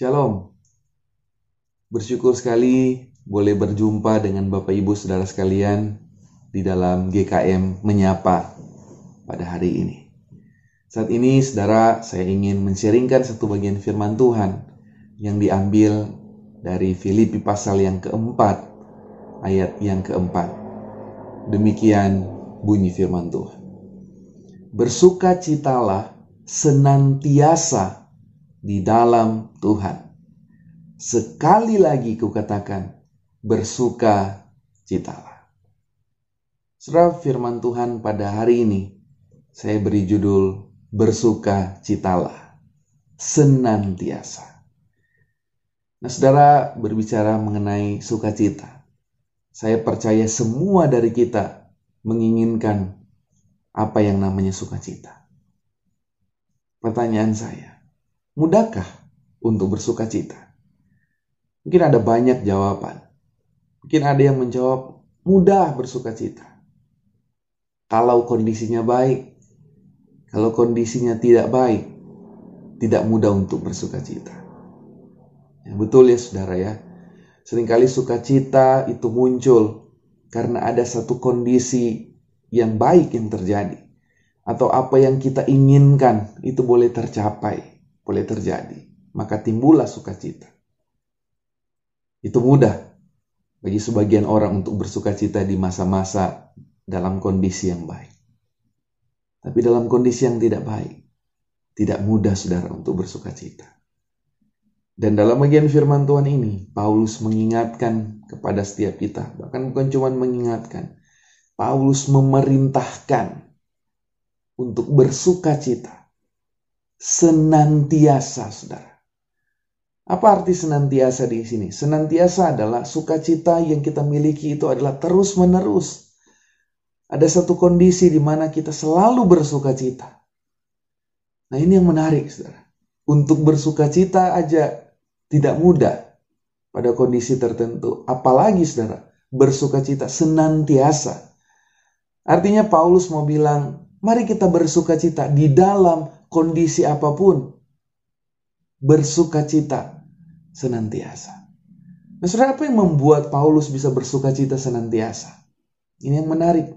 Shalom. Bersyukur sekali boleh berjumpa dengan Bapak Ibu Saudara sekalian di dalam GKM Menyapa pada hari ini. Saat ini saudara saya ingin mensharingkan satu bagian firman Tuhan yang diambil dari Filipi pasal yang keempat ayat yang keempat. Demikian bunyi firman Tuhan. Bersukacitalah senantiasa di dalam Tuhan. Sekali lagi kukatakan, bersuka citalah. Surah firman Tuhan pada hari ini, saya beri judul Bersuka Citalah, Senantiasa. Nah, saudara berbicara mengenai sukacita. Saya percaya semua dari kita menginginkan apa yang namanya sukacita. Pertanyaan saya, mudahkah untuk bersuka cita? Mungkin ada banyak jawaban. Mungkin ada yang menjawab, mudah bersuka cita. Kalau kondisinya baik, kalau kondisinya tidak baik, tidak mudah untuk bersuka cita. Ya, betul ya saudara ya. Seringkali sukacita itu muncul karena ada satu kondisi yang baik yang terjadi atau apa yang kita inginkan itu boleh tercapai, boleh terjadi, maka timbullah sukacita. Itu mudah bagi sebagian orang untuk bersukacita di masa-masa dalam kondisi yang baik. Tapi dalam kondisi yang tidak baik, tidak mudah saudara untuk bersukacita. Dan dalam bagian firman Tuhan ini, Paulus mengingatkan kepada setiap kita, bahkan bukan cuma mengingatkan, Paulus memerintahkan untuk bersuka cita. Senantiasa, saudara. Apa arti senantiasa di sini? Senantiasa adalah sukacita yang kita miliki itu adalah terus-menerus. Ada satu kondisi di mana kita selalu bersuka cita. Nah ini yang menarik, saudara. Untuk bersuka cita aja tidak mudah pada kondisi tertentu. Apalagi, saudara, bersuka cita senantiasa. Artinya Paulus mau bilang, Mari kita bersuka cita di dalam kondisi apa pun. Bersuka cita senantiasa. Nah, saudara, apa yang membuat Paulus bisa bersuka cita senantiasa? Ini yang menarik.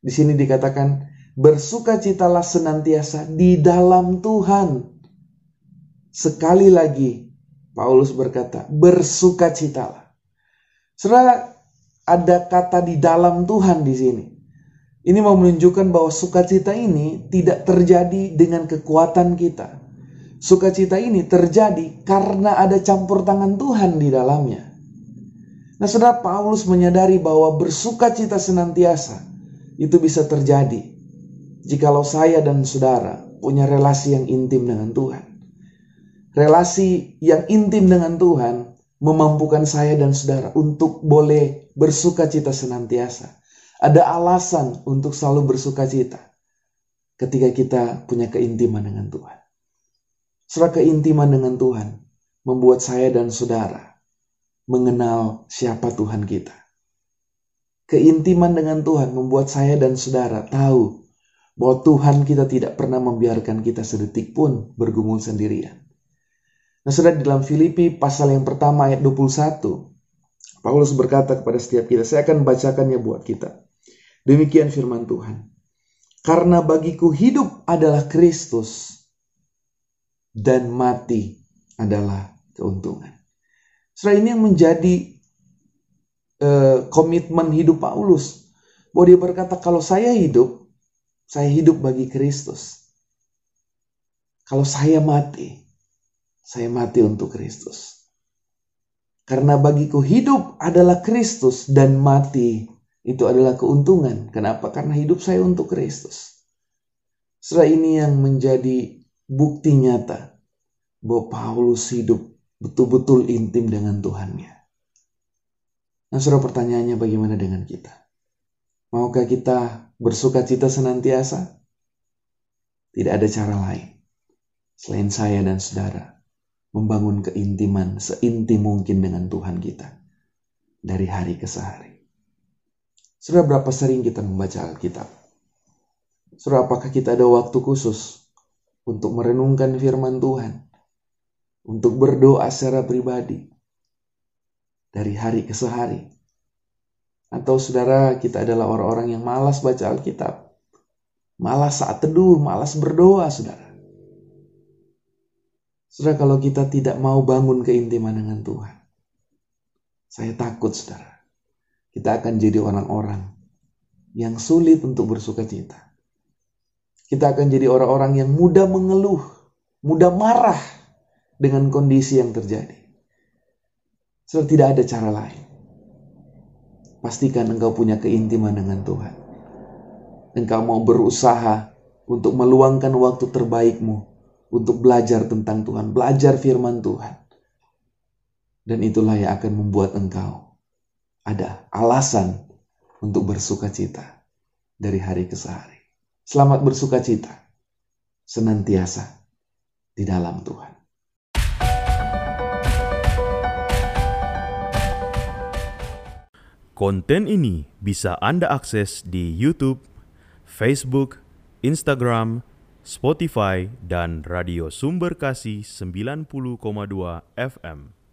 Di sini dikatakan, bersuka citalah senantiasa di dalam Tuhan. Sekali lagi, Paulus berkata, bersuka citalah. Saudara, ada kata di dalam Tuhan di sini. Ini mau menunjukkan bahwa sukacita ini tidak terjadi dengan kekuatan kita. Sukacita ini terjadi karena ada campur tangan Tuhan di dalamnya. Nah, saudara Paulus menyadari bahwa bersukacita senantiasa itu bisa terjadi jikalau saya dan saudara punya relasi yang intim dengan Tuhan. Relasi yang intim dengan Tuhan memampukan saya dan saudara untuk boleh bersukacita senantiasa ada alasan untuk selalu bersuka cita ketika kita punya keintiman dengan Tuhan. Setelah keintiman dengan Tuhan membuat saya dan saudara mengenal siapa Tuhan kita. Keintiman dengan Tuhan membuat saya dan saudara tahu bahwa Tuhan kita tidak pernah membiarkan kita sedetik pun bergumul sendirian. Nah, sudah dalam Filipi pasal yang pertama ayat 21, Paulus berkata kepada setiap kita, saya akan bacakannya buat kita. Demikian firman Tuhan. Karena bagiku hidup adalah Kristus dan mati adalah keuntungan. Setelah ini yang menjadi uh, komitmen hidup Paulus. Bahwa dia berkata, kalau saya hidup, saya hidup bagi Kristus. Kalau saya mati, saya mati untuk Kristus. Karena bagiku hidup adalah Kristus dan mati itu adalah keuntungan. Kenapa? Karena hidup saya untuk Kristus. Setelah ini yang menjadi bukti nyata bahwa Paulus hidup betul-betul intim dengan Tuhannya. Nah, saudara pertanyaannya bagaimana dengan kita? Maukah kita bersuka cita senantiasa? Tidak ada cara lain selain saya dan saudara membangun keintiman seintim mungkin dengan Tuhan kita dari hari ke sehari. Sudah berapa sering kita membaca Alkitab? Sudah apakah kita ada waktu khusus untuk merenungkan firman Tuhan? untuk berdoa secara pribadi dari hari ke sehari. Atau saudara kita adalah orang-orang yang malas baca Alkitab. Malas saat teduh, malas berdoa saudara. Saudara kalau kita tidak mau bangun keintiman dengan Tuhan. Saya takut saudara. Kita akan jadi orang-orang yang sulit untuk bersuka cita. Kita akan jadi orang-orang yang mudah mengeluh, mudah marah dengan kondisi yang terjadi. So, tidak ada cara lain. Pastikan engkau punya keintiman dengan Tuhan. Engkau mau berusaha untuk meluangkan waktu terbaikmu untuk belajar tentang Tuhan, belajar firman Tuhan. Dan itulah yang akan membuat engkau ada alasan untuk bersuka cita dari hari ke sehari. Selamat bersuka cita senantiasa di dalam Tuhan. Konten ini bisa Anda akses di YouTube, Facebook, Instagram, Spotify, dan Radio Sumber Kasih 90,2 FM.